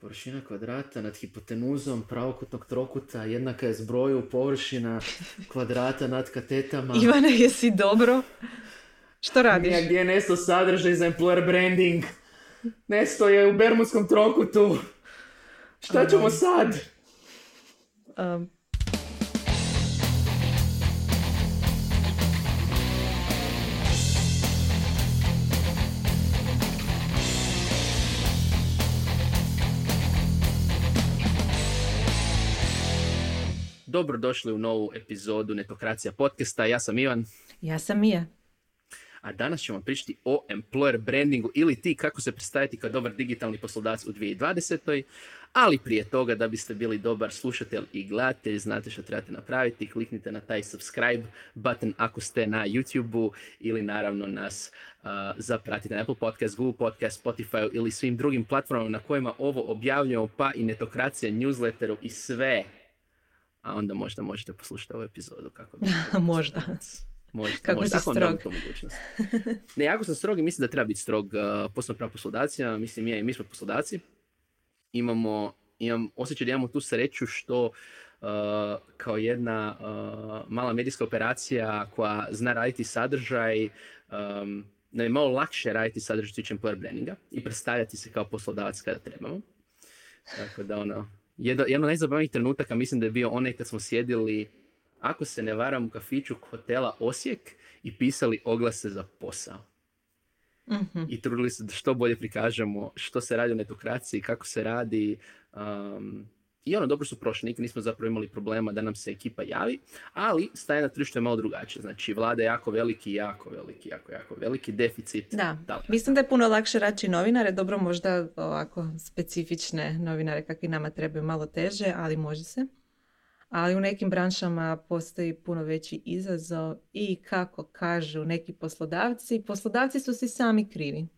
Površina kvadrata nad hipotenuzom pravokutnog trokuta jednaka je zbroju površina kvadrata nad katetama. Ivane, jesi dobro? Što radiš? Nije gdje je nesto sadržaj za employer branding. Nesto je u Bermudskom trokutu. Šta ćemo sad? Um, Dobrodošli u novu epizodu Netokracija podcasta. Ja sam Ivan. ja sam Mija. A danas ćemo pričati o employer brandingu ili ti kako se predstaviti kao dobar digitalni poslodavac u 2020. Ali prije toga da biste bili dobar slušatelj i gledatelj, znate što trebate napraviti. Kliknite na taj subscribe button ako ste na YouTube-u ili naravno nas uh, zapratite na Apple Podcast, Google Podcast, Spotify ili svim drugim platformama na kojima ovo objavljujemo, pa i netokracija newsletteru i sve a onda možda možete poslušati ovu epizodu kako bi... možda. Možda, kako možda, si strog. ne, jako sam strog i mislim da treba biti strog, uh, posebno prema poslodavcima, mislim ja i mi smo poslodavci. Imamo, imam osjećaj da imamo tu sreću što uh, kao jedna uh, mala medijska operacija koja zna raditi sadržaj, um, da je malo lakše raditi sadržaj tiče employer brandinga i predstavljati se kao poslodavac kada trebamo. Tako da ono, jedan, jedan od najzabavnijih trenutaka mislim da je bio onaj kad smo sjedili, ako se ne varam, u kafiću hotela Osijek i pisali oglase za posao. Mhm. I trudili se da što bolje prikažemo što se radi u netokraciji, kako se radi. Um, i ono, dobro su prošli, nikad nismo zapravo imali problema da nam se ekipa javi, ali staje na tržištu je malo drugačije. Znači, vlada je jako veliki, jako veliki, jako, jako veliki deficit. Da, mislim da je puno lakše raći novinare, dobro možda ovako specifične novinare kakvi nama trebaju malo teže, ali može se. Ali u nekim branšama postoji puno veći izazov i kako kažu neki poslodavci, poslodavci su si sami krivi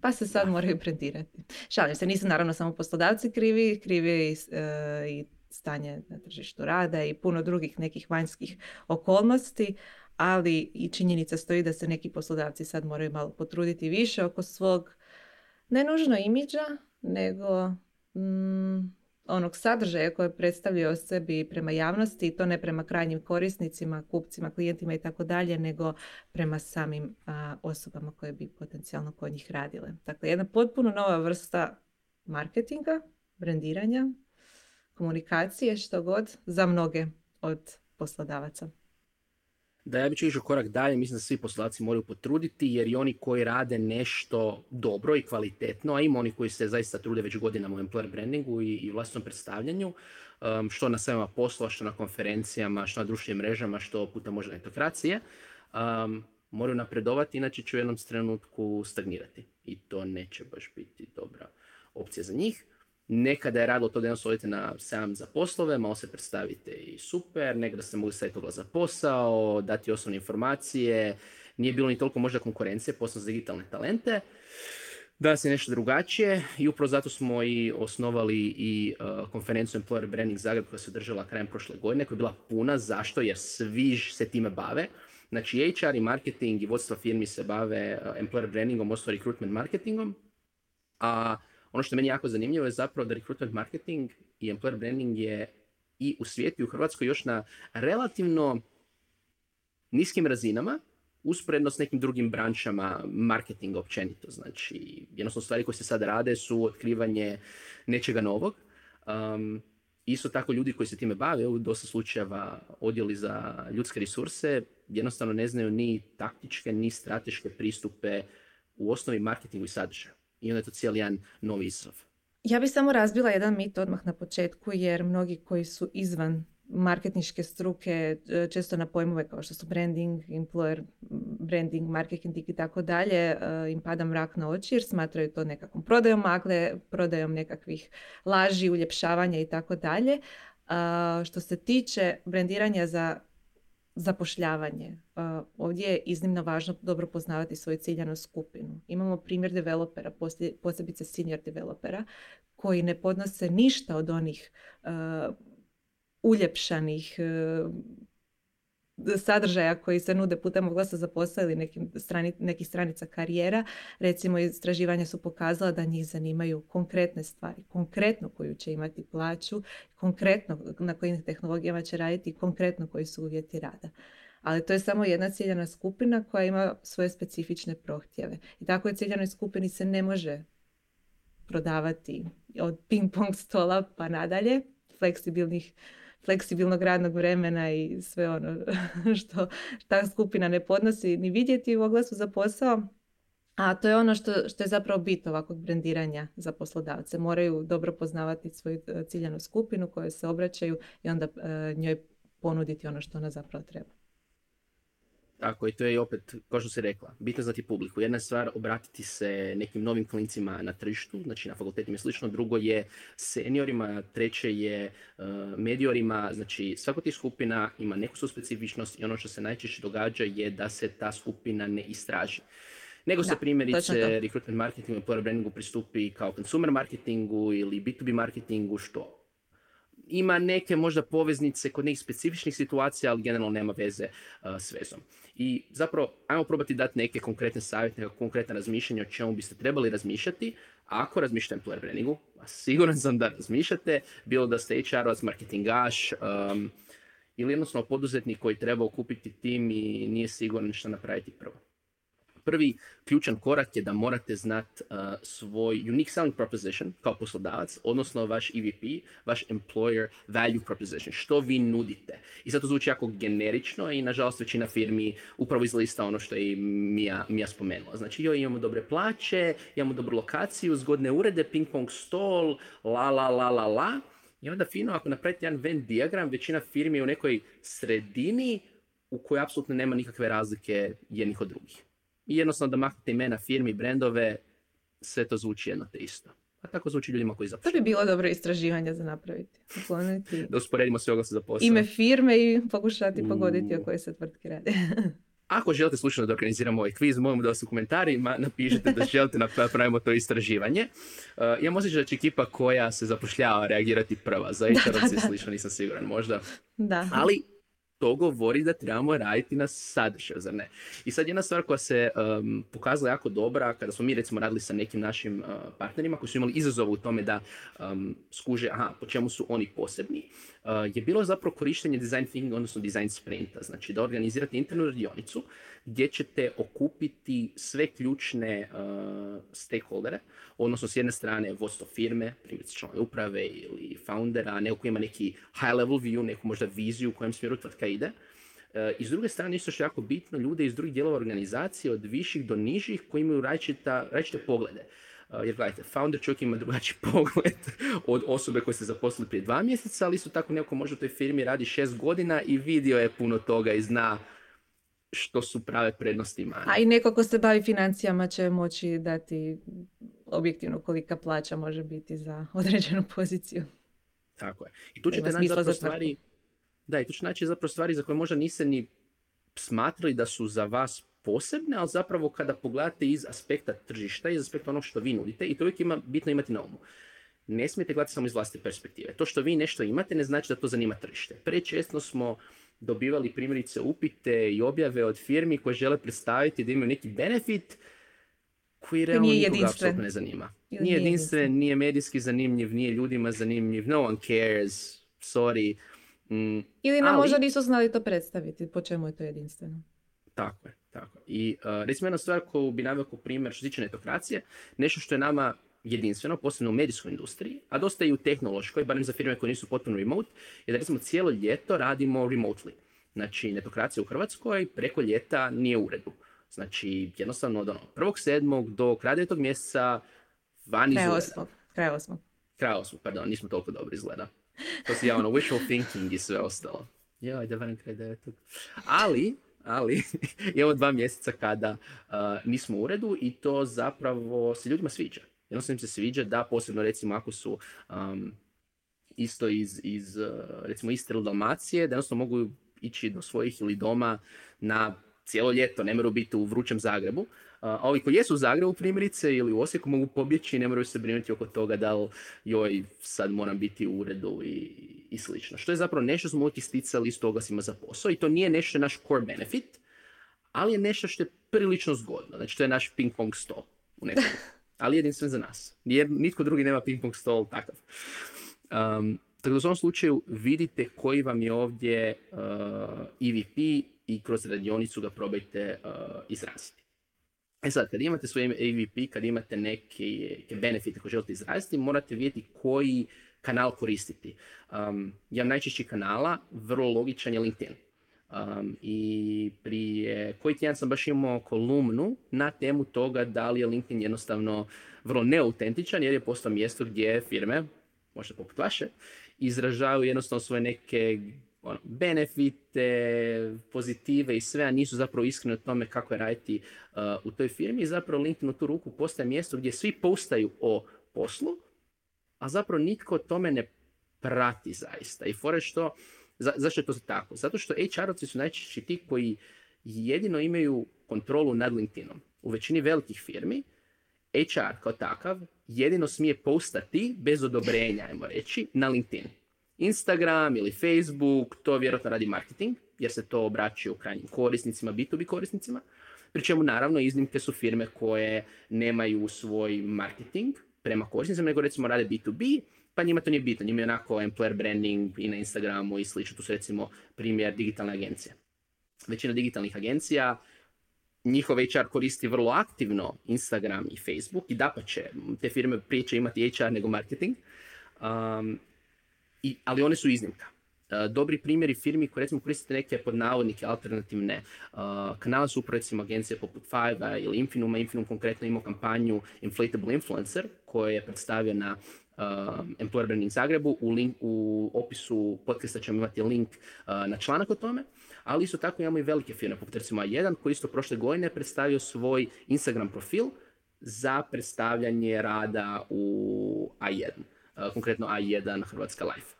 pa se sad moraju prendirati. Šalim se, nisu naravno samo poslodavci krivi, krivi je i, e, i stanje na tržištu rada i puno drugih nekih vanjskih okolnosti, ali i činjenica stoji da se neki poslodavci sad moraju malo potruditi više oko svog ne nužno imidža, nego mm, onog sadržaja koje predstavljaju o sebi prema javnosti i to ne prema krajnjim korisnicima, kupcima, klijentima i tako dalje, nego prema samim osobama koje bi potencijalno kod njih radile. Dakle, jedna potpuno nova vrsta marketinga, brendiranja, komunikacije, što god, za mnoge od poslodavaca da ja bi išao korak dalje, mislim da svi poslodavci moraju potruditi, jer i oni koji rade nešto dobro i kvalitetno, a ima oni koji se zaista trude već godinama u employer brandingu i, i vlastnom predstavljanju, um, što na svema poslova, što na konferencijama, što na društvenim mrežama, što puta možda netokracije, um, moraju napredovati, inače će u jednom trenutku stagnirati. I to neće baš biti dobra opcija za njih. Nekada je radilo to da jedno odete na sam za poslove, malo se predstavite i super, nekada ste mogli staviti oglas za posao, dati osnovne informacije, nije bilo ni toliko možda konkurencije, posebno za digitalne talente. Danas je nešto drugačije i upravo zato smo i osnovali i uh, konferenciju Employer Branding Zagreb koja se održala krajem prošle godine, koja je bila puna. Zašto? Jer svi se time bave. Znači HR i marketing i vodstva firmi se bave uh, employer brandingom, odnosno recruitment marketingom. A ono što je meni jako zanimljivo je zapravo da recruitment marketing i employer branding je i u svijetu i u Hrvatskoj još na relativno niskim razinama, usporedno s nekim drugim branšama marketinga općenito. Znači, jednostavno stvari koje se sad rade su otkrivanje nečega novog. Um, isto tako ljudi koji se time bave, u dosta slučajeva odjeli za ljudske resurse, jednostavno ne znaju ni taktičke, ni strateške pristupe u osnovi marketingu i sadržaju i onda je to cijeli jedan novi izazov. Ja bih samo razbila jedan mit odmah na početku jer mnogi koji su izvan marketinške struke e, često na pojmove kao što su branding, employer branding, marketing i tako dalje e, im pada mrak na oči jer smatraju to nekakvom prodajom magle, prodajom nekakvih laži, uljepšavanja i tako dalje. Što se tiče brandiranja za zapošljavanje. Ovdje je iznimno važno dobro poznavati svoju ciljanu skupinu. Imamo primjer developera, posebice senior developera, koji ne podnose ništa od onih uljepšanih sadržaja koji se nude putem oglasa za posao ili nekim strani, nekih stranica karijera. Recimo, istraživanja su pokazala da njih zanimaju konkretne stvari, konkretno koju će imati plaću, konkretno na kojim tehnologijama će raditi i konkretno koji su uvjeti rada. Ali to je samo jedna ciljana skupina koja ima svoje specifične prohtjeve. I tako je ciljanoj skupini se ne može prodavati od ping pong stola pa nadalje, fleksibilnih fleksibilnog radnog vremena i sve ono što ta skupina ne podnosi ni vidjeti u oglasu za posao. A to je ono što, što je zapravo bit ovakvog brendiranja za poslodavce. Moraju dobro poznavati svoju e, ciljanu skupinu kojoj se obraćaju i onda e, njoj ponuditi ono što ona zapravo treba. Tako i to je opet, kao što si rekla, bitno znati publiku. Jedna stvar obratiti se nekim novim klincima na tržištu, znači na fakultetima i slično. Drugo je seniorima, treće je uh, mediorima, znači svaka tih skupina ima neku su specifičnost i ono što se najčešće događa je da se ta skupina ne istraži. Nego se primjerice recruitment marketingu i employer brandingu pristupi kao consumer marketingu ili B2B marketingu, što ima neke možda poveznice kod nekih specifičnih situacija, ali generalno nema veze uh, s vezom. I zapravo, ajmo probati dati neke konkretne savjete, neke konkretne razmišljanja o čemu biste trebali razmišljati. Ako razmišljate employer brandingu, a siguran sam da razmišljate, bilo da ste HR-ovac, marketingaš, um, ili jednostavno poduzetnik koji treba okupiti tim i nije siguran što napraviti prvo prvi ključan korak je da morate znati uh, svoj unique selling proposition kao poslodavac, odnosno vaš EVP, vaš employer value proposition, što vi nudite. I sad to zvuči jako generično i nažalost većina firmi upravo izlista ono što je i Mija, Mija spomenula. Znači, joj, imamo dobre plaće, imamo dobru lokaciju, zgodne urede, ping pong stol, la la la la la. I onda fino, ako napravite jedan Venn diagram, većina firmi je u nekoj sredini u kojoj apsolutno nema nikakve razlike jednih od drugih i jednostavno da maknete imena firmi, brendove, sve to zvuči jedno te isto. A tako zvuči ljudima koji zapošljaju. To bi bilo dobro istraživanje za napraviti. da usporedimo sve oglase za posao. Ime firme i pokušati pogoditi o koje se tvrtke rade. Ako želite slučajno da organiziramo ovaj kviz, molimo da vas u komentarima napišete da želite napravimo to istraživanje. Uh, imam osjećaj da će ekipa koja se zapošljava reagirati prva. Za hr slično nisam siguran možda. Da. Ali to govori da trebamo raditi na sadržaju, zar ne? I sad jedna stvar koja se um, pokazala jako dobra, kada smo mi recimo radili sa nekim našim uh, partnerima koji su imali izazov u tome da um, skuže, aha, po čemu su oni posebni, je bilo zapravo korištenje design thinking, odnosno design sprinta. Znači da organizirate internu radionicu gdje ćete okupiti sve ključne uh, stakeholdere, odnosno s jedne strane vodstvo firme, primjerice članove uprave ili foundera, neko koji ima neki high level view, neku možda viziju u kojem smjeru tvrtka ide. Uh, I s druge strane, isto što je jako bitno, ljude iz drugih dijelova organizacije, od viših do nižih, koji imaju različite poglede. Uh, jer gledajte, founder čovjek ima drugačiji pogled od osobe koje ste zaposlili prije dva mjeseca, ali isto tako neko može u toj firmi radi šest godina i vidio je puno toga i zna što su prave prednosti ima. A i neko ko se bavi financijama će moći dati objektivno kolika plaća može biti za određenu poziciju. Tako je. I tu ćete naći zapravo stvari, da, i tu ćete naći zapravo stvari za koje možda niste ni smatrali da su za vas posebne, ali zapravo kada pogledate iz aspekta tržišta, iz aspekta onog što vi nudite, i to uvijek ima, bitno imati na umu. Ne smijete gledati samo iz vlastite perspektive. To što vi nešto imate ne znači da to zanima tržište. Prečesto smo dobivali primjerice upite i objave od firmi koje žele predstaviti da imaju neki benefit koji realno nikoga apsolutno ne zanima. Nije, nije jedinstven, nije medijski zanimljiv, nije ljudima zanimljiv, no one cares, sorry. Mm, Ili nam ali, možda nisu znali to predstaviti, po čemu je to jedinstveno. Tako je, tako. I uh, recimo jedna stvar koju bi naveo kao primjer što se tiče netokracije, nešto što je nama jedinstveno, posebno u medijskoj industriji, a dosta i u tehnološkoj, barem za firme koje nisu potpuno remote, je da recimo cijelo ljeto radimo remotely. Znači, netokracija u Hrvatskoj preko ljeta nije u uredu. Znači, jednostavno od ono, prvog sedmog do kraja devetog mjeseca van iz ureda. Osmog. Kraj osmog. Kraj osmog, pardon, nismo toliko dobro izgleda. To si ja ono, wishful thinking i sve ostalo. Joj, da varam kraj devetog. Ali, ali imamo dva mjeseca kada uh, nismo u uredu i to zapravo se ljudima sviđa jednostavno im se sviđa da posebno recimo ako su um, isto iz, iz uh, recimo Istre ili Dalmacije, da jednostavno mogu ići do svojih ili doma na cijelo ljeto, ne moraju biti u vrućem Zagrebu. A ovi koji jesu u Zagrebu primjerice ili u Osijeku mogu pobjeći i ne moraju se brinuti oko toga da li joj sad moram biti u uredu i i slično. Što je zapravo nešto smo uvijek isticali s oglasima za posao i to nije nešto naš core benefit, ali je nešto što je prilično zgodno. Znači to je naš ping pong stol u nekom. Ali jedinstven za nas. Jer nitko drugi nema ping pong stol takav. Um, tako da u svom slučaju vidite koji vam je ovdje uh, EVP i kroz radionicu ga probajte uh, izraziti. E sad, kad imate svoj EVP, kad imate neke, benefite koje želite izraziti, morate vidjeti koji kanal koristiti. Um, jedan najčešći kanala, vrlo logičan je LinkedIn. Um, I prije koji tjedan sam baš imao kolumnu na temu toga da li je LinkedIn jednostavno vrlo neautentičan jer je postao mjesto gdje firme, možda poput vaše, izražavaju jednostavno svoje neke ono, benefite, pozitive i sve, a nisu zapravo iskreni o tome kako je raditi uh, u toj firmi. I zapravo LinkedIn u tu ruku postaje mjesto gdje svi postaju o poslu, a zapravo nitko o tome ne prati zaista. I fore što, zašto je to tako? Zato što HR-ovci su najčešće ti koji jedino imaju kontrolu nad LinkedInom. U većini velikih firmi HR kao takav jedino smije postati bez odobrenja, ajmo reći, na LinkedIn. Instagram ili Facebook, to vjerojatno radi marketing, jer se to obraćuje u krajnjim korisnicima, B2B korisnicima. Pri čemu naravno iznimke su firme koje nemaju svoj marketing prema korisnicima, nego recimo rade B2B, pa njima to nije bitno. Njima je onako employer branding i na Instagramu i slično. Tu su recimo primjer digitalne agencije. Većina digitalnih agencija njihov HR koristi vrlo aktivno Instagram i Facebook i da pa će, te firme prije će imati HR nego marketing, um, i, ali one su iznimka. Uh, dobri primjeri firmi koji recimo koristite neke pod navodnike alternativne uh, kanale su agencije poput Five ili Infinuma. Infinum konkretno imao kampanju Inflatable Influencer koja je predstavio na uh, Employer Branding Zagrebu. U, link, u opisu podcasta ćemo imati link uh, na članak o tome ali isto tako imamo i velike firme, poput recimo A1 koji isto prošle godine predstavio svoj Instagram profil za predstavljanje rada u A1, konkretno A1 Hrvatska Life.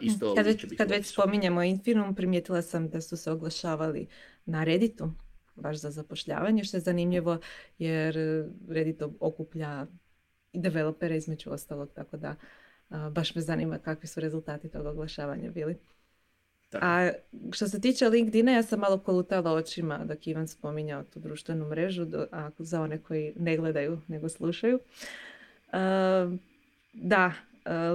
Isto kad, već, kad već spominjemo Infinum, primijetila sam da su se oglašavali na Redditu, baš za zapošljavanje, što je zanimljivo jer Reddit okuplja i developere između ostalog, tako da baš me zanima kakvi su rezultati tog oglašavanja bili. A što se tiče LinkedIna, ja sam malo kolutala očima dok Ivan spominjao tu društvenu mrežu, do, a, za one koji ne gledaju nego slušaju. da,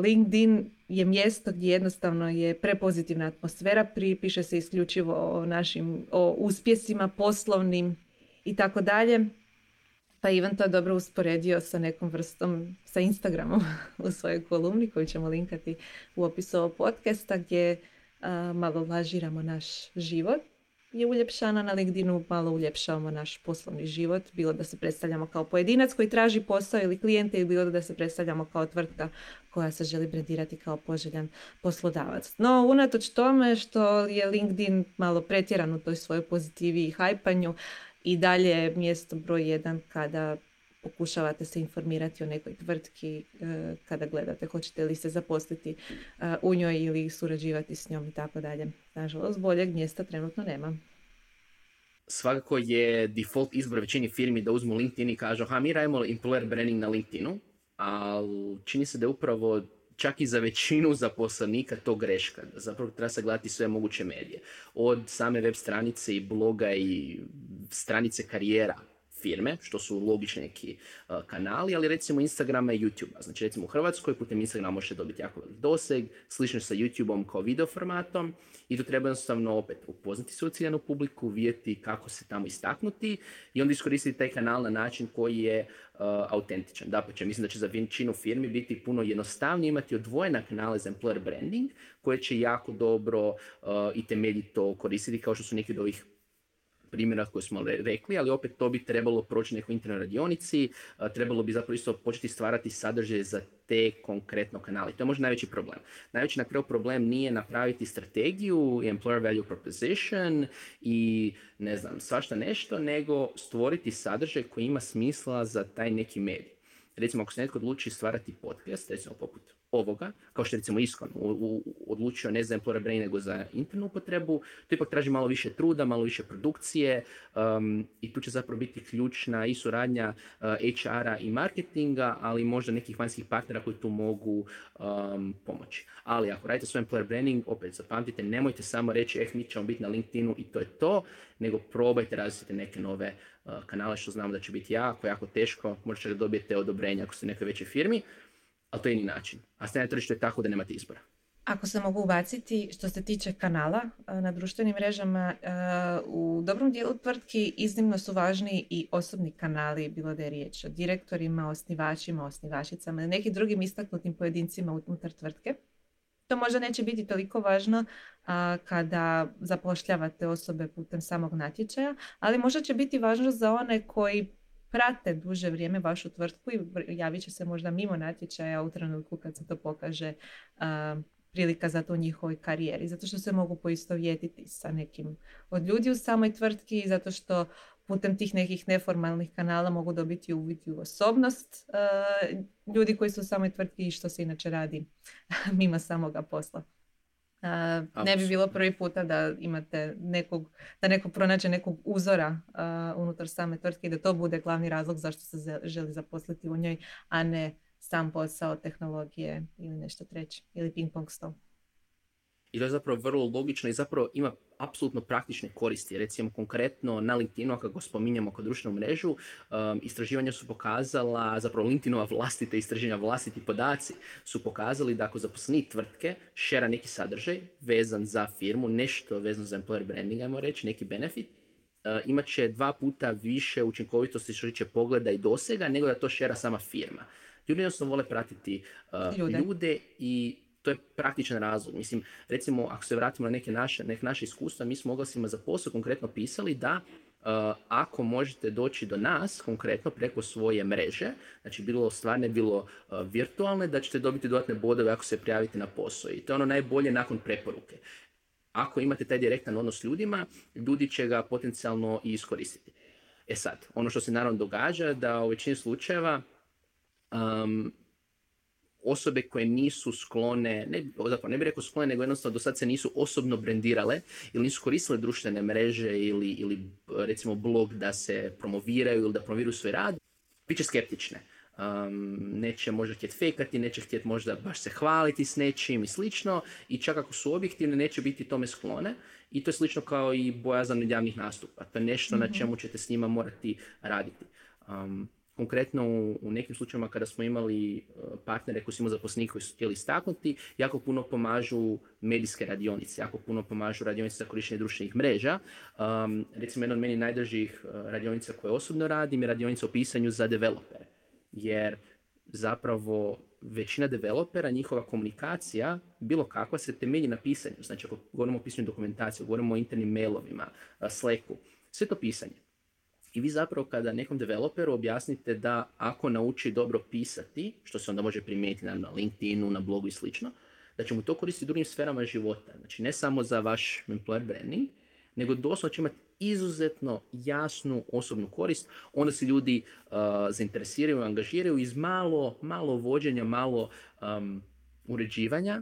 LinkedIn je mjesto gdje jednostavno je prepozitivna atmosfera, pripiše se isključivo o našim o uspjesima poslovnim i tako dalje. Pa Ivan to je dobro usporedio sa nekom vrstom, sa Instagramom u svojoj kolumni koju ćemo linkati u opisu ovog podcasta gdje malo lažiramo naš život je uljepšana na LinkedInu, malo uljepšavamo naš poslovni život, bilo da se predstavljamo kao pojedinac koji traži posao ili klijente ili bilo da se predstavljamo kao tvrtka koja se želi brendirati kao poželjan poslodavac. No, unatoč tome što je LinkedIn malo pretjeran u toj svojoj pozitivi i hajpanju i dalje je mjesto broj jedan kada pokušavate se informirati o nekoj tvrtki e, kada gledate hoćete li se zaposliti e, u njoj ili surađivati s njom i tako dalje. Nažalost, boljeg mjesta trenutno nema. Svakako je default izbor većini firmi da uzmu LinkedIn i kažu ha mi radimo employer branding na LinkedInu, ali čini se da je upravo čak i za većinu zaposlenika to greška. Zapravo treba sagledati sve moguće medije. Od same web stranice i bloga i stranice karijera firme, što su logični neki uh, kanali, ali recimo Instagrama i YouTube-a. Znači recimo u Hrvatskoj putem Instagrama možete dobiti jako velik doseg, slično sa YouTube-om kao video formatom i tu treba jednostavno opet upoznati svoju ciljanu publiku, vidjeti kako se tamo istaknuti i onda iskoristiti taj kanal na način koji je uh, autentičan. Dapače, mislim da će za većinu firmi biti puno jednostavnije imati odvojena kanale za employer branding koje će jako dobro uh, i temeljito koristiti kao što su neki od ovih primjera koje smo rekli, ali opet to bi trebalo proći nekoj internoj radionici, trebalo bi zapravo isto početi stvarati sadržaje za te konkretno kanale. To je možda najveći problem. Najveći na kraju problem nije napraviti strategiju, employer value proposition i ne znam, svašta nešto, nego stvoriti sadržaj koji ima smisla za taj neki medij. recimo ako se netko odluči stvarati podcast, recimo poput ovoga, kao što je recimo Iskon odlučio ne za employer brand nego za internu upotrebu, to ipak traži malo više truda, malo više produkcije um, i tu će zapravo biti ključna i suradnja uh, HR-a i marketinga, ali možda nekih vanjskih partnera koji tu mogu um, pomoći. Ali ako radite svoj employer branding, opet zapamtite, nemojte samo reći eh mi ćemo biti na LinkedInu i to je to, nego probajte razviti neke nove uh, kanale što znamo da će biti jako, jako teško, možda da dobijete odobrenja ako ste u nekoj većoj firmi, ali to je ni način. A stanje tržište je tako da nemate izbora. Ako se mogu ubaciti što se tiče kanala na društvenim mrežama, u dobrom dijelu tvrtki iznimno su važni i osobni kanali, bilo da je riječ o direktorima, osnivačima, osnivačicama i nekim drugim istaknutim pojedincima unutar tvrtke. To možda neće biti toliko važno kada zapošljavate osobe putem samog natječaja, ali možda će biti važno za one koji prate duže vrijeme vašu tvrtku i javit će se možda mimo natječaja u trenutku kad se to pokaže prilika za to u njihovoj karijeri. Zato što se mogu poistovjetiti sa nekim od ljudi u samoj tvrtki i zato što putem tih nekih neformalnih kanala mogu dobiti uvid u osobnost ljudi koji su u samoj tvrtki i što se inače radi mimo samoga posla ne bi bilo prvi puta da imate nekog, da neko pronađe nekog uzora unutar same tvrtke i da to bude glavni razlog zašto se želi zaposliti u njoj, a ne sam posao, tehnologije ili nešto treće, ili ping pong stol. I to je zapravo vrlo logično i zapravo ima apsolutno praktične koristi. Recimo konkretno na LinkedInu, ako ga spominjemo kao društvenu mrežu, um, istraživanja su pokazala, zapravo LinkedInova vlastite istraživanja, vlastiti podaci su pokazali da ako zaposleni tvrtke šera neki sadržaj vezan za firmu, nešto vezano za employer branding, ajmo reći, neki benefit, uh, imat će dva puta više učinkovitosti što će pogleda i dosega nego da to šera sama firma. Ljudi jednostavno vole pratiti uh, ljude. ljude i to je praktičan razlog. Mislim, recimo, ako se vratimo na neke naše, neke naše iskustva, mi smo oglasima za posao konkretno pisali da uh, ako možete doći do nas konkretno preko svoje mreže, znači bilo stvarne, bilo uh, virtualne, da ćete dobiti dodatne bodove ako se prijavite na posao. I to je ono najbolje nakon preporuke. Ako imate taj direktan odnos s ljudima, ljudi će ga potencijalno i iskoristiti. E sad, ono što se naravno događa da u većini slučajeva um, osobe koje nisu sklone, ne, zapravo ne bih rekao sklone, nego jednostavno do sad se nisu osobno brendirale ili nisu koristile društvene mreže ili, ili recimo blog da se promoviraju ili da promoviraju svoj rad, bit će skeptične. Um, neće možda htjeti fejkati, neće htjeti možda baš se hvaliti s nečim i slično i čak ako su objektivne neće biti tome sklone i to je slično kao i bojazan od javnih nastupa. To je nešto na mhm. čemu ćete s njima morati raditi. Um, Konkretno u, nekim slučajevima kada smo imali e, partnere koji su imali zaposlenike koji su htjeli istaknuti, jako puno pomažu medijske radionice, jako puno pomažu radionice za korištenje društvenih mreža. Um, recimo jedna od meni najdržih e, radionica koje osobno radim je radionica o pisanju za developere. Jer zapravo većina developera, njihova komunikacija, bilo kakva, se temelji na pisanju. Znači ako govorimo o pisanju dokumentacije, govorimo o internim mailovima, Slacku, sve to pisanje. I vi zapravo kada nekom developeru objasnite da ako nauči dobro pisati, što se onda može primijeniti na LinkedInu, na blogu i slično, da će mu to koristiti u drugim sferama života. Znači ne samo za vaš employer branding, nego doslovno će imati izuzetno jasnu osobnu korist. Onda se ljudi uh, zainteresiraju, angažiraju iz malo, malo vođenja, malo um, uređivanja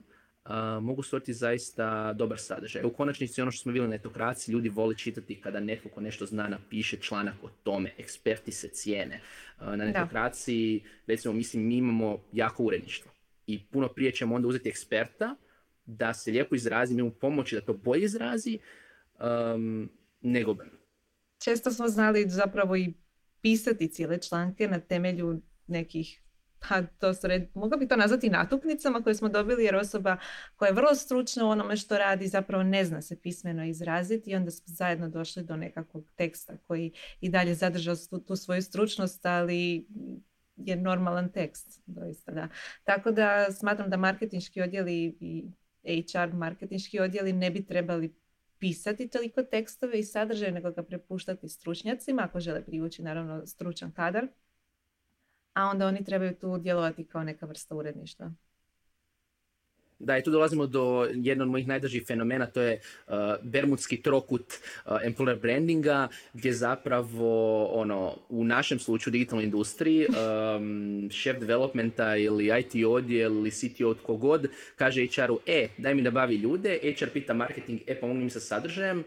mogu stvoriti zaista dobar sadržaj. U konačnici ono što smo vidjeli na etokraciji, ljudi vole čitati kada netko ko nešto zna napiše članak o tome, eksperti se cijene. na netokraciji, recimo, mislim, mi imamo jako uredništvo. I puno prije ćemo onda uzeti eksperta da se lijepo izrazi, mi mu pomoći da to bolje izrazi, um, nego Često smo znali zapravo i pisati cijele članke na temelju nekih pa to su red, mogla bi to nazvati natuknicama koje smo dobili jer osoba koja je vrlo stručna u onome što radi zapravo ne zna se pismeno izraziti i onda smo zajedno došli do nekakvog teksta koji i dalje zadržao tu, svoju stručnost, ali je normalan tekst, doista da. Tako da smatram da marketinški odjeli i HR marketinški odjeli ne bi trebali pisati toliko tekstove i sadržaje, nego ga prepuštati stručnjacima ako žele privući naravno stručan kadar a onda oni trebaju tu djelovati kao neka vrsta uredništva. Da, i tu dolazimo do jednog od mojih najdražih fenomena, to je uh, bermudski trokut uh, employer brandinga, gdje zapravo ono, u našem slučaju u digitalnoj industriji um, šef developmenta ili IT odjel ili CTO tko god kaže HR-u, e, daj mi da bavi ljude, HR pita marketing, e, pomogni mi sa sadržajem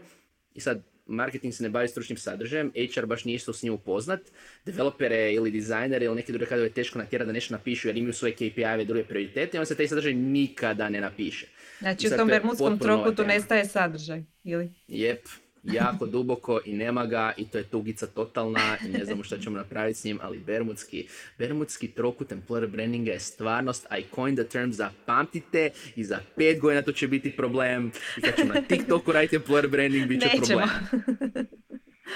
i sad marketing se ne bavi stručnim sadržajem, HR baš nije isto s njim upoznat, developere ili dizajnere ili neke druge je teško natjerati da nešto napišu jer imaju svoje KPI-eve druge prioritete i on se taj sadržaj nikada ne napiše. Znači u tom bermudskom trokutu nestaje sadržaj, ili? Jep, jako duboko i nema ga i to je tugica totalna i ne znamo što ćemo napraviti s njim, ali bermudski, bermudski trokut employer brandinga je stvarnost, I coined the term, zapamtite i za pet godina to će biti problem. I kad ćemo na TikToku raditi employer branding, bit će problem.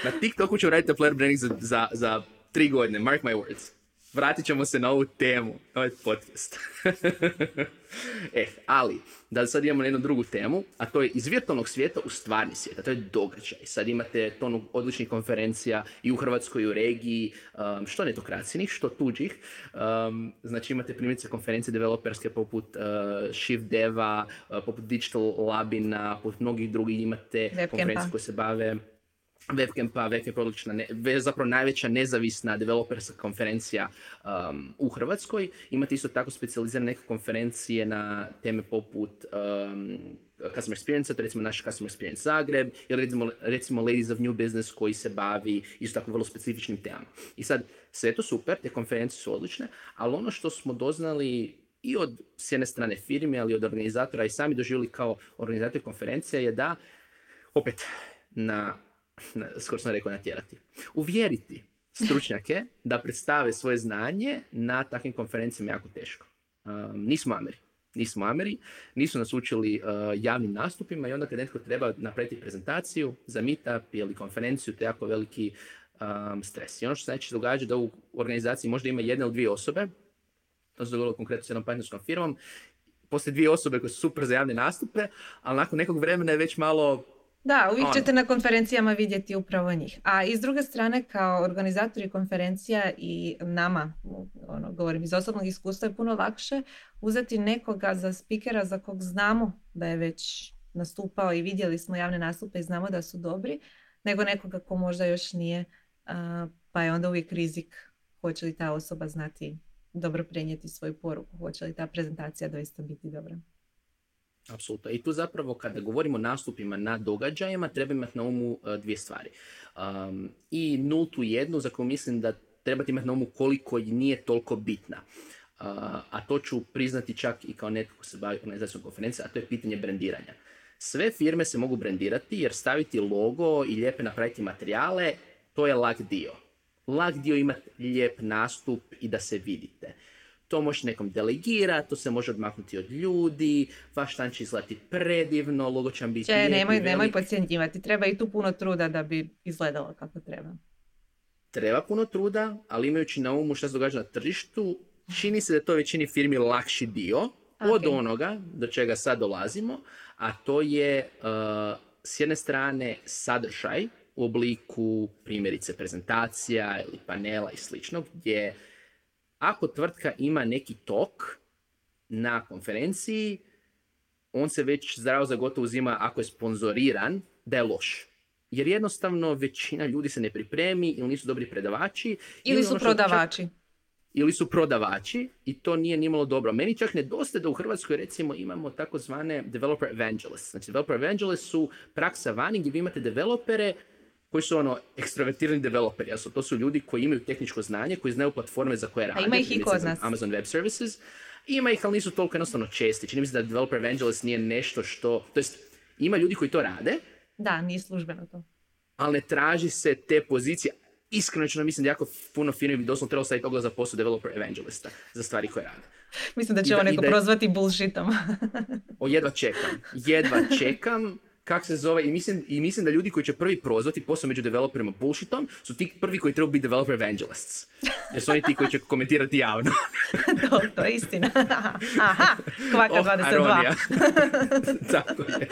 na TikToku ćemo raditi employer branding za, za, za tri godine, mark my words vratit ćemo se na ovu temu, ovaj podcast. e, ali, da sad imamo jednu drugu temu, a to je iz virtualnog svijeta u stvarni svijet, a to je događaj. Sad imate tonu odličnih konferencija i u Hrvatskoj i u regiji, um, što netokracijnih, što tuđih. Um, znači imate primjerice konferencije developerske poput uh, Shift Deva, uh, poput Digital Labina, poput mnogih drugih imate konferencije koje se bave Webcampa, Webcamp je odlična, ne, zapravo najveća nezavisna developerska konferencija um, u Hrvatskoj. Imate isto tako specijalizirane neke konferencije na teme poput um, customer experience, to je recimo naš customer experience Zagreb, ili recimo, recimo Ladies of New Business koji se bavi isto tako vrlo specifičnim temama. I sad, sve to super, te konferencije su odlične, ali ono što smo doznali i od s jedne strane firme, ali od organizatora i sami doživjeli kao organizator konferencije je da, opet, na skoro sam rekao natjerati, uvjeriti stručnjake da predstave svoje znanje na takvim konferencijama jako teško. Um, nismo Ameri. Nismo Ameri, nisu nas učili uh, javnim nastupima i onda kad netko treba napraviti prezentaciju za meetup ili konferenciju, to je jako veliki um, stres. I ono što se znači događa da u organizaciji možda ima jedna ili dvije osobe, to se dogodilo konkretno s jednom partnerskom firmom, poslije dvije osobe koje su super za javne nastupe, ali nakon nekog vremena je već malo da, uvijek ono. ćete na konferencijama vidjeti upravo njih. A i s druge strane, kao organizatori konferencija i nama, ono, govorim iz osobnog iskustva, je puno lakše uzeti nekoga za spikera za kog znamo da je već nastupao i vidjeli smo javne nastupe i znamo da su dobri, nego nekoga ko možda još nije, pa je onda uvijek rizik hoće li ta osoba znati dobro prenijeti svoju poruku, hoće li ta prezentacija doista biti dobra. Apsolutno. I tu zapravo kada govorimo o nastupima na događajima treba imati na umu e, dvije stvari. Um, I nultu jednu za koju mislim da trebate imati na umu koliko nije toliko bitna. Uh, a to ću priznati čak i kao netko ko se bavi organizacijom konferencije, a to je pitanje brendiranja. Sve firme se mogu brendirati jer staviti logo i lijepe napraviti materijale, to je lag dio. Lag dio imati lijep nastup i da se vidite to može nekom delegirati, to se može odmaknuti od ljudi, vaš stan će izgledati predivno, logo će biti Če, nemoj, nemoj podcjenjivati, treba i tu puno truda da bi izgledalo kako treba. Treba puno truda, ali imajući na umu što se događa na tržištu, čini se da je to većini firmi lakši dio od onoga do čega sad dolazimo, a to je uh, s jedne strane sadržaj u obliku primjerice prezentacija ili panela i sličnog, gdje ako tvrtka ima neki tok na konferenciji, on se već zdravo za gotovo uzima ako je sponzoriran da je loš. Jer jednostavno većina ljudi se ne pripremi ili nisu dobri predavači. Ili, su ono prodavači. ili su prodavači i to nije nimalo dobro. Meni čak nedostaje da u Hrvatskoj recimo imamo takozvane developer evangelists. Znači developer evangelists su praksa vani gdje vi imate developere koji su ono ekstrovertirani developeri. Jasno, to su ljudi koji imaju tehničko znanje, koji znaju platforme za koje rade. Ima ih i kod nas. Amazon Web Services. Ima ih, ali nisu toliko jednostavno česti. Čini mi se da developer evangelist nije nešto što... To jest, ima ljudi koji to rade. Da, nije službeno to. Ali ne traži se te pozicije. Iskreno ću mislim da jako puno firmi bi doslovno trebalo staviti oglas za posao developer evangelista za stvari koje rade. Mislim da će ovo neko prozvati bullshitom. o, jedva čekam. Jedva čekam kak se zove, i mislim, i mislim da ljudi koji će prvi prozvati, posao među developerima bullshitom, su ti prvi koji trebaju biti developer evangelists. Jer su oni ti koji će komentirati javno. to, to je istina. Aha, kvaka oh, 22. Tako je.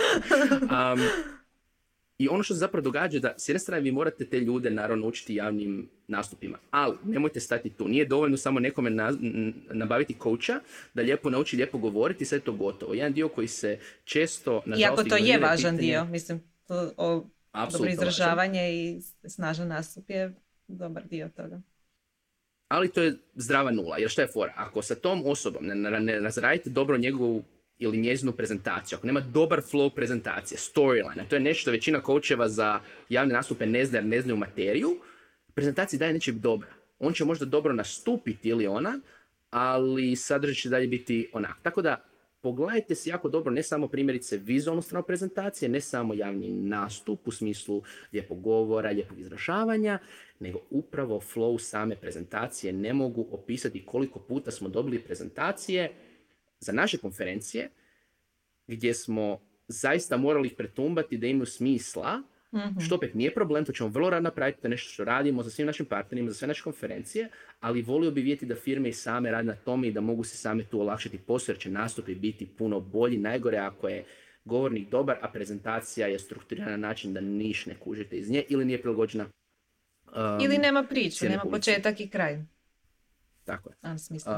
Um, I ono što se zapravo događa da s jedne strane vi morate te ljude naravno učiti javnim nastupima, ali nemojte stati tu. Nije dovoljno samo nekome nabaviti coacha da lijepo nauči lijepo govoriti i sve je to gotovo. Jedan dio koji se često Iako to je važan dio, mislim, to, o, dobro izražavanje i snažan nastup je dobar dio toga. Ali to je zdrava nula, jer šta je fora? Ako sa tom osobom ne, ne, ne razradite dobro njegovu ili njezinu prezentaciju, ako nema dobar flow prezentacije, storyline, to je nešto većina coacheva za javne nastupe ne zna jer ne znaju materiju, prezentacija dalje neće biti dobra. On će možda dobro nastupiti ili ona, ali sadržaj će dalje biti onak. Tako da pogledajte si jako dobro ne samo primjerice vizualnu stranu prezentacije, ne samo javni nastup u smislu lijepog govora, lijepog izražavanja, nego upravo flow same prezentacije. Ne mogu opisati koliko puta smo dobili prezentacije za naše konferencije gdje smo zaista morali ih pretumbati da imaju smisla, mm što opet nije problem, to ćemo vrlo rado napraviti, to je nešto što radimo za svim našim partnerima, za sve naše konferencije, ali volio bi vidjeti da firme i same rade na tome i da mogu se same tu olakšati posao, jer će nastupi biti puno bolji, najgore ako je govornik dobar, a prezentacija je strukturirana na način da niš ne kužite iz nje ili nije prilagođena um, ili nema priču, nema početak i kraj. Tako je.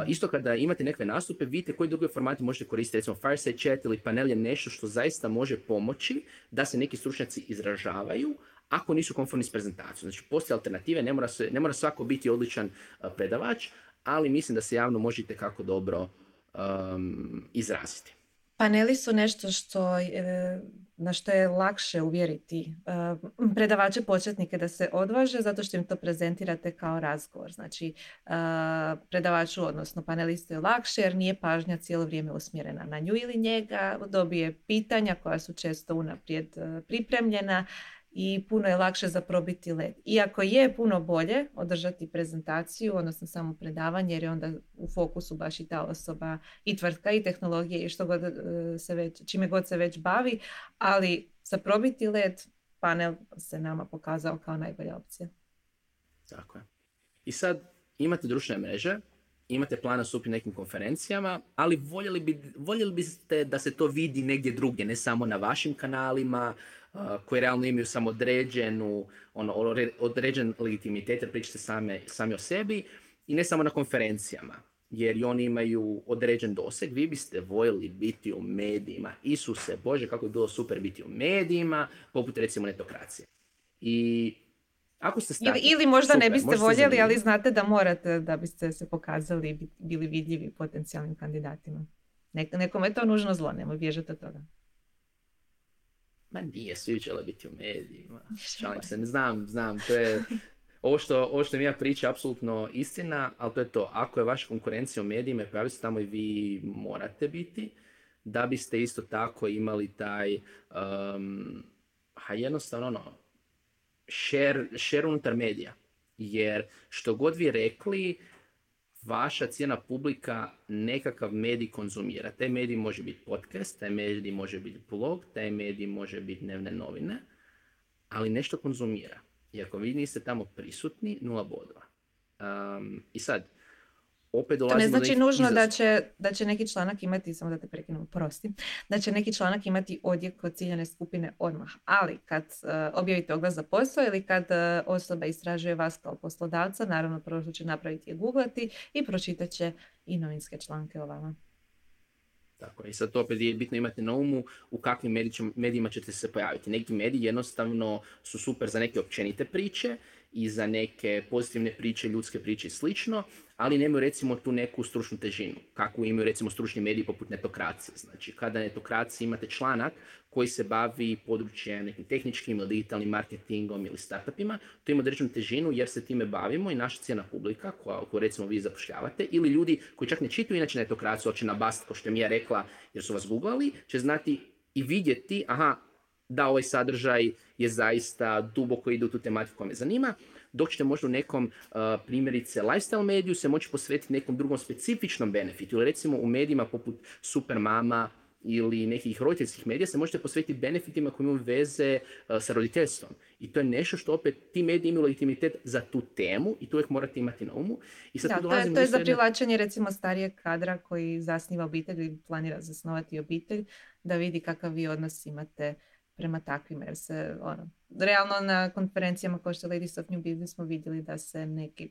isto kada imate nekakve nastupe, vidite koji drugi formati možete koristiti, recimo Fireside Chat ili panel je nešto što zaista može pomoći da se neki stručnjaci izražavaju, ako nisu konformni s prezentacijom. Znači, postoje alternative, ne mora, se, ne mora svako biti odličan predavač, ali mislim da se javno možete kako dobro um, izraziti. Paneli su nešto što na što je lakše uvjeriti uh, predavače početnike da se odvaže zato što im to prezentirate kao razgovor. Znači, uh, predavaču, odnosno panelistu je lakše jer nije pažnja cijelo vrijeme usmjerena na nju ili njega, dobije pitanja koja su često unaprijed uh, pripremljena i puno je lakše za probiti led. Iako je puno bolje održati prezentaciju, odnosno samo predavanje, jer je onda u fokusu baš i ta osoba i tvrtka i tehnologije i što god e, se već, čime god se već bavi, ali za probiti led panel se nama pokazao kao najbolja opcija. Tako je. I sad imate društvene mreže, imate plana supi nekim konferencijama, ali voljeli, bi, voljeli biste da se to vidi negdje drugdje, ne samo na vašim kanalima, koji realno imaju samo određenu, ono, određen legitimitet, jer pričate same, sami o sebi, i ne samo na konferencijama, jer oni imaju određen doseg. Vi biste voljeli biti u medijima. Isuse, Bože, kako bi bilo super biti u medijima, poput recimo netokracije. I ako ste ili, ili možda ne biste voljeli, ali znate da morate da biste se pokazali i bili vidljivi potencijalnim kandidatima. nekome je to nužno zlo, nemoj bježati od toga. Ma nije, svi žele biti u medijima. Šalim se, ne znam, znam, to je... Ovo što, ovo što mi ja priča apsolutno istina, ali to je to. Ako je vaša konkurencija u medijima i pojavi se tamo i vi morate biti, da biste isto tako imali taj, um, ha jednostavno ono, share, share unutar medija. Jer što god vi rekli, vaša cijena publika nekakav medij konzumira. Taj medij može biti podcast, taj medij može biti blog, taj medij može biti dnevne novine, ali nešto konzumira. I ako vi niste tamo prisutni, nula bodova. Um, I sad, opet To ne znači nužno da će, da će neki članak imati, samo da te prekinem, prosti, da će neki članak imati odjek kod ciljane skupine odmah. Ali kad uh, objavite oglas za posao ili kad uh, osoba istražuje vas kao poslodavca, naravno prvo što će napraviti je googlati i pročitat će i novinske članke o vama. Tako I sad to opet je bitno imati na umu u kakvim medijima ćete se pojaviti. Neki mediji jednostavno su super za neke općenite priče i za neke pozitivne priče, ljudske priče i slično, ali nemaju recimo tu neku stručnu težinu, kakvu imaju recimo stručni mediji poput netokracije. Znači, kada netokracije imate članak koji se bavi područjem nekim tehničkim ili digitalnim marketingom ili startupima, to ima određenu težinu jer se time bavimo i naša cijena publika, koja, koju recimo vi zapošljavate, ili ljudi koji čak ne čitaju inače netokraciju, hoće na bast, kao što je Mija rekla, jer su vas googlali, će znati i vidjeti, aha, da ovaj sadržaj je zaista duboko ide u tu tematiku koja me zanima, dok ćete možda u nekom uh, primjerice lifestyle mediju se moći posvetiti nekom drugom specifičnom benefitu. Ili recimo u medijima poput Super Mama ili nekih roditeljskih medija se možete posvetiti benefitima koji imaju veze uh, sa roditeljstvom. I to je nešto što opet ti mediji imaju legitimitet za tu temu i to uvijek morate imati na umu. I sad da, to je, to je za privlačenje recimo starijeg kadra koji zasniva obitelj i planira zasnovati obitelj, da vidi kakav vi odnos imate prema takvima jer se ono, realno na konferencijama kao što Ladies of New Business smo vidjeli da se neki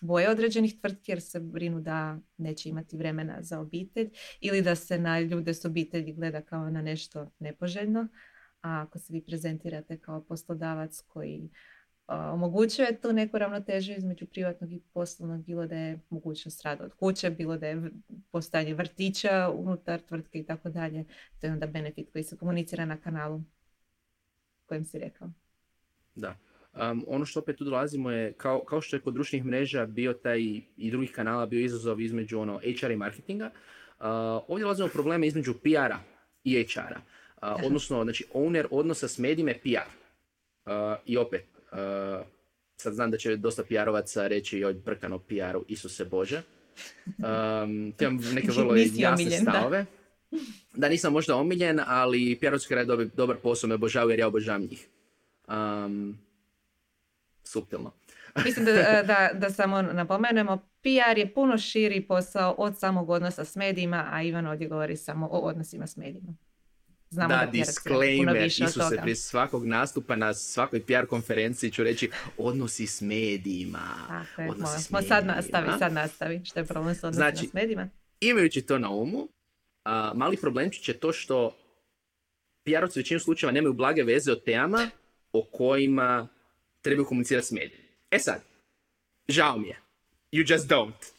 boje određenih tvrtki jer se brinu da neće imati vremena za obitelj ili da se na ljude s obitelji gleda kao na nešto nepoželjno. A ako se vi prezentirate kao poslodavac koji omogućuje tu neku ravnotežu između privatnog i poslovnog, bilo da je mogućnost rada od kuće, bilo da je postojanje vrtića unutar tvrtke i tako dalje. To je onda benefit koji se komunicira na kanalu kojem si rekao. Da. Um, ono što opet tu dolazimo je, kao, kao što je kod društvenih mreža bio taj i drugih kanala bio izazov između ono HR i marketinga, uh, ovdje dolazimo probleme između PR-a i HR-a. Uh, odnosno, znači, owner odnosa s medijima je PR. Uh, I opet, uh, sad znam da će dosta PR-ovaca reći joj brkano PR-u, Isuse Bože. Um, imam neke vrlo jasne stavove. Da. nisam možda omiljen, ali PR-ovci rade dobar, dobar posao, me obožavaju jer ja obožavam njih. Um, suptilno. Mislim da, da, da samo napomenemo, PR je puno širi posao od samog odnosa s medijima, a Ivan ovdje govori samo o odnosima s medijima. Znamo da, da disclaimer, Isuse, prije svakog nastupa na svakoj PR konferenciji ću reći odnosi s medijima. Tako odnosi s medijima. Sad nastavi, sad nastavi, što je problem s odnosima znači, s medijima. Imajući to na umu, a, mali problem će to što PR-ovci u većinu slučajeva nemaju blage veze o temama o kojima trebaju komunicirati s medijima. E sad, žao mi je. You just don't.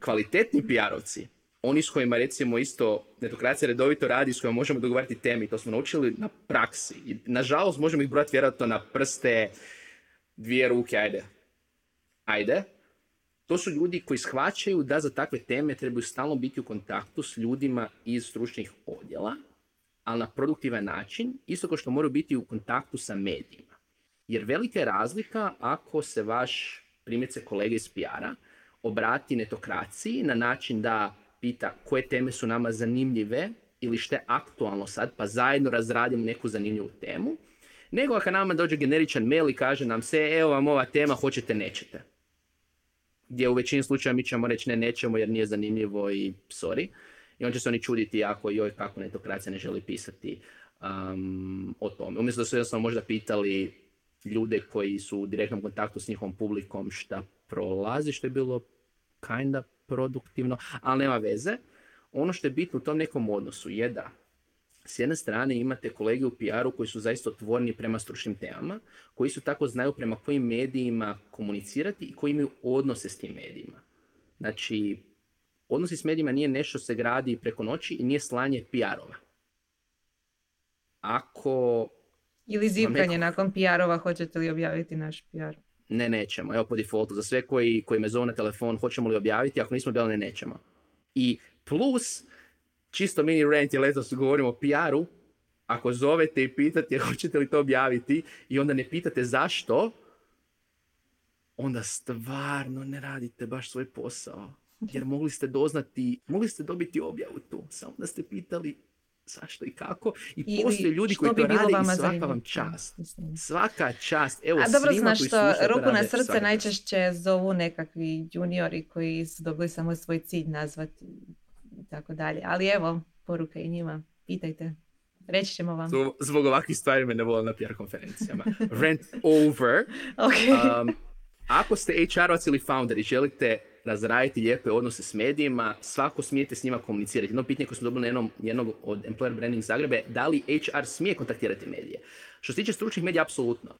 Kvalitetni PR-ovci oni s kojima recimo isto netokracija redovito radi, s kojima možemo dogovarati teme i to smo naučili na praksi. I, nažalost možemo ih brojati vjerojatno na prste dvije ruke, ajde. Ajde. To su ljudi koji shvaćaju da za takve teme trebaju stalno biti u kontaktu s ljudima iz stručnih odjela, ali na produktivan način, isto kao što moraju biti u kontaktu sa medijima. Jer velika je razlika ako se vaš primjerice kolega iz PR-a obrati netokraciji na način da pita koje teme su nama zanimljive ili što je aktualno sad, pa zajedno razradimo neku zanimljivu temu, nego ako nama dođe generičan mail i kaže nam se, evo vam ova tema, hoćete, nećete. Gdje u većini slučaja mi ćemo reći ne, nećemo jer nije zanimljivo i sorry. I on će se oni čuditi jako, joj, kako netokracija ne želi pisati um, o tome. Umjesto da su jednostavno možda pitali ljude koji su u direktnom kontaktu s njihovom publikom šta prolazi, što je bilo kinda produktivno, ali nema veze. Ono što je bitno u tom nekom odnosu je da s jedne strane imate kolege u PR-u koji su zaista otvoreni prema stručnim temama, koji su tako znaju prema kojim medijima komunicirati i koji imaju odnose s tim medijima. Znači, odnosi s medijima nije nešto se gradi preko noći i nije slanje PR-ova. Ako... Ili zivkanje nakon PR-ova, hoćete li objaviti naš PR? ne, nećemo. Evo po defaultu, za sve koji, koji me zove na telefon, hoćemo li objaviti, ako nismo objavili, ne, nećemo. I plus, čisto mini rant je letos govorimo o PR-u, ako zovete i pitate hoćete li to objaviti i onda ne pitate zašto, onda stvarno ne radite baš svoj posao. Jer mogli ste doznati, mogli ste dobiti objavu tu, samo da ste pitali zašto i kako. I Ili postoje ljudi koji to rade i svaka vam čast. Svaka čast. Evo, A dobro znaš što, ruku na srce najčešće zovu nekakvi juniori koji su dobili samo svoj cilj nazvati tako dalje. Ali evo, poruka i njima. Pitajte. Reći ćemo vam. Zbog ovakvih stvari me ne volim na PR konferencijama. Rent over. okay. um, ako ste HR-ovac ili founder i želite razraditi lijepe odnose s medijima, svako smijete s njima komunicirati. Jedno pitanje koje smo dobili na jednom, jednog od Employer Branding Zagrebe, da li HR smije kontaktirati medije? Što se tiče stručnih medija, apsolutno.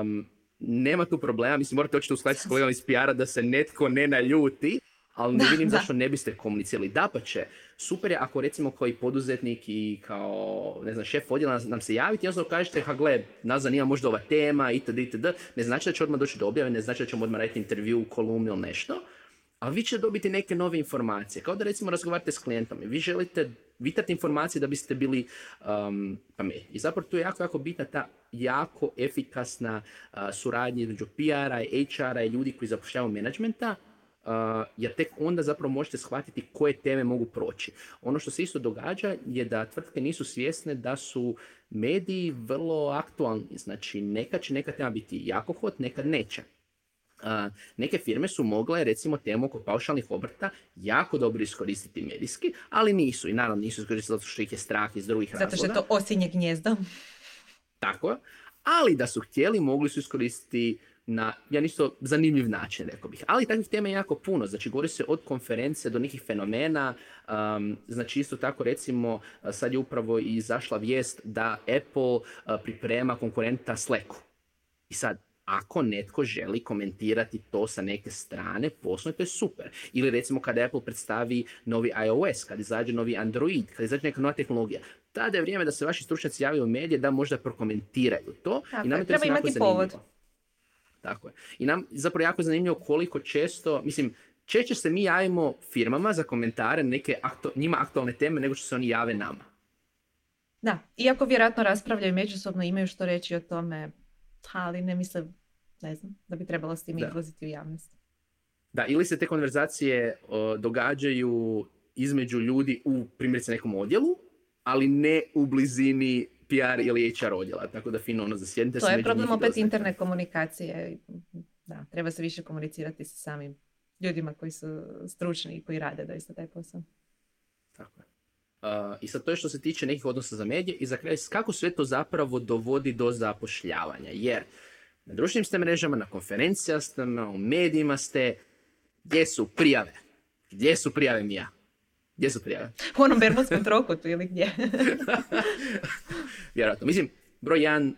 Um, nema tu problema, mislim morate očito uskladiti s kolegama iz PR-a da se netko ne naljuti, ali ne vidim zašto ne biste komunicirali. Da pa će, super je ako recimo koji poduzetnik i kao, ne znam, šef odjela nam se javiti onda kažete, ha gle, nas zanima možda ova tema, itd., itd. Ne znači da će odmah doći do objave, ne znači da ćemo odmah raditi intervju, kolumnu ili nešto, ali vi ćete dobiti neke nove informacije. Kao da recimo razgovarate s klijentom i vi želite vitati informacije da biste bili um, pametni. I zapravo tu je jako, jako bitna ta jako efikasna uh, suradnja između PR-a HR-a i ljudi koji zapošljavaju menadžmenta, jer tek onda zapravo možete shvatiti koje teme mogu proći. Ono što se isto događa je da tvrtke nisu svjesne da su mediji vrlo aktualni. Znači, nekad će neka tema biti jako hot, nekad neće. neke firme su mogle recimo temu oko paušalnih obrta jako dobro iskoristiti medijski, ali nisu. I naravno nisu iskoristili zato što ih je strah iz drugih razloga. Zato što je to osinje gnjezdo. Tako Ali da su htjeli, mogli su iskoristiti na ja isto zanimljiv način, rekao bih. Ali takvih tema je jako puno. Znači, govori se od konferencije do nekih fenomena. Um, znači, isto tako, recimo, sad je upravo izašla vijest da Apple priprema konkurenta Slacku. I sad, ako netko želi komentirati to sa neke strane, poslovno to je super. Ili recimo kada Apple predstavi novi iOS, kad izađe novi Android, kad izađe neka nova tehnologija, tada je vrijeme da se vaši stručnjaci javaju u medije da možda prokomentiraju to. Tako I nam je, treba imati povod. Tako je. I nam zapravo jako zanimljivo koliko često, mislim, češće se mi javimo firmama za komentare neke aktu, njima aktualne teme nego što se oni jave nama. Da, iako vjerojatno raspravljaju međusobno, imaju što reći o tome, ali ne misle, ne znam, da bi trebalo s tim izlaziti u javnost. Da, ili se te konverzacije događaju između ljudi u primjerice nekom odjelu, ali ne u blizini PR ili HR odjela, tako da fino ono zasjednite To je problem opet interne komunikacije. Da, treba se više komunicirati sa samim ljudima koji su stručni i koji rade doista taj posao. Tako je. I sad to je što se tiče nekih odnosa za medije i za kraj kako sve to zapravo dovodi do zapošljavanja. Jer na društvenim ste mrežama, na konferencijama u medijima ste, gdje su prijave? Gdje su prijave Mija? Gdje su prijave? U onom bermudskom trokutu ili gdje? Vjerojatno. Mislim, broj jedan,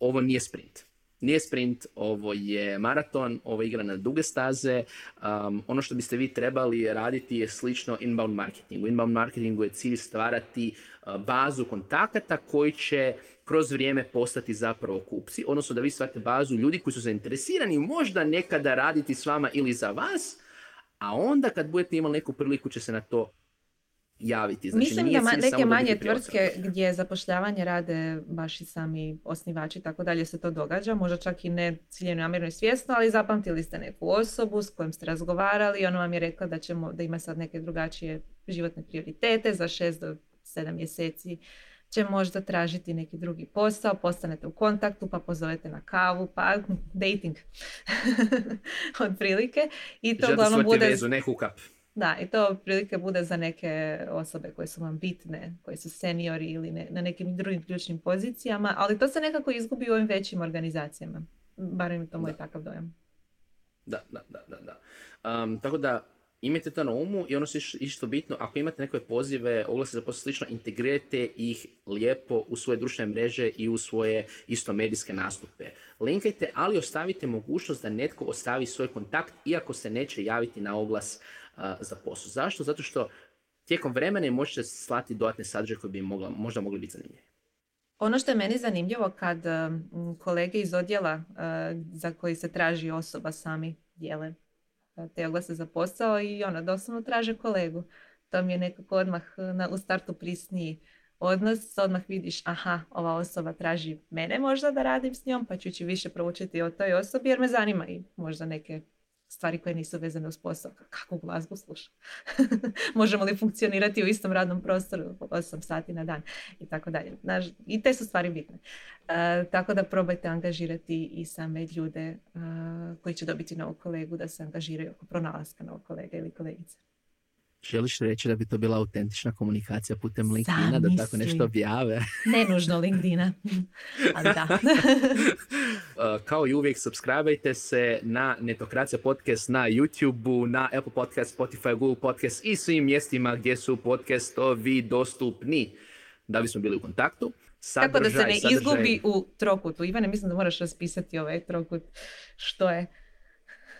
ovo nije sprint. Nije sprint, ovo je maraton, ovo je igra na duge staze. Um, ono što biste vi trebali raditi je slično inbound marketingu. Inbound marketingu je cilj stvarati uh, bazu kontakata koji će kroz vrijeme postati zapravo kupci, odnosno da vi stvarate bazu ljudi koji su zainteresirani možda nekada raditi s vama ili za vas, a onda kad budete imali neku priliku će se na to javiti. Znači, Mislim da neke manje tvrtke gdje zapošljavanje rade baš i sami osnivači tako dalje se to događa, možda čak i ne ciljeno namjerno i svjesno, ali zapamtili ste neku osobu s kojom ste razgovarali i ona vam je rekla da, ćemo, da ima sad neke drugačije životne prioritete za šest do sedam mjeseci će možda tražiti neki drugi posao, postanete u kontaktu, pa pozovete na kavu, pa dating od prilike. I to uglavnom bude... Vezu, ne Da, i to prilike bude za neke osobe koje su vam bitne, koji su seniori ili ne, na nekim drugim ključnim pozicijama, ali to se nekako izgubi u ovim većim organizacijama. Barem to moj takav dojam. Da, da, da, da. da. Um, tako da imajte to na umu i ono je isto bitno, ako imate neke pozive, oglase za posao slično, integrirajte ih lijepo u svoje društvene mreže i u svoje isto medijske nastupe. Linkajte, ali ostavite mogućnost da netko ostavi svoj kontakt, iako se neće javiti na oglas za posao. Zašto? Zato što tijekom vremena možete slati dodatne sadržaje koje bi mogla, možda mogli biti zanimljivi. Ono što je meni zanimljivo kad kolege iz odjela za koji se traži osoba sami dijele te oglase za posao i ona doslovno traže kolegu. To mi je nekako odmah na, u startu prisniji odnos, odmah vidiš aha, ova osoba traži mene možda da radim s njom, pa ću više proučiti o toj osobi jer me zanima i možda neke stvari koje nisu vezane uz posao. Kakvu glazbu slušam? Možemo li funkcionirati u istom radnom prostoru 8 sati na dan i tako dalje. I te su stvari bitne. E, tako da probajte angažirati i same ljude uh, koji će dobiti novog kolegu da se angažiraju oko pronalaska novog kolega ili kolegice. Želiš reći da bi to bila autentična komunikacija putem LinkedIna, da tako nešto objave? ne nužno LinkedIna, ali da. Uh, kao i uvijek, subscribeajte se na Netokracija podcast na YouTube, na Apple Podcast, Spotify, Google Podcast i svim mjestima gdje su podcastovi dostupni da bismo bili u kontaktu. Sadržaj, Tako da se ne sadržaj... izgubi u trokutu. Ivane, mislim da moraš raspisati ovaj trokut. Što je?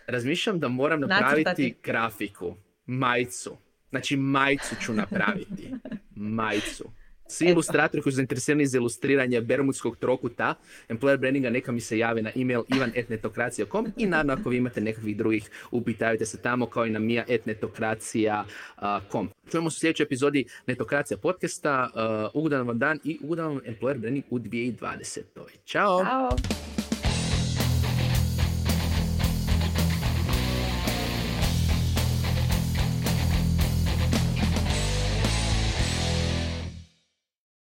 Razmišljam da moram napraviti Nacrtati. grafiku, majicu Znači majicu ću napraviti. Majicu. Svi ilustratori koji su zainteresirani za ilustriranje bermudskog trokuta, employer brandinga, neka mi se jave na email ivan.netokracija.com i naravno ako vi imate nekakvih drugih, upitajte se tamo kao i na mija.netokracija.com. Čujemo se u sljedećoj epizodi Netokracija podcasta. Uh, ugodan vam dan i ugodan vam employer branding u 2020. Ćao! Ćao!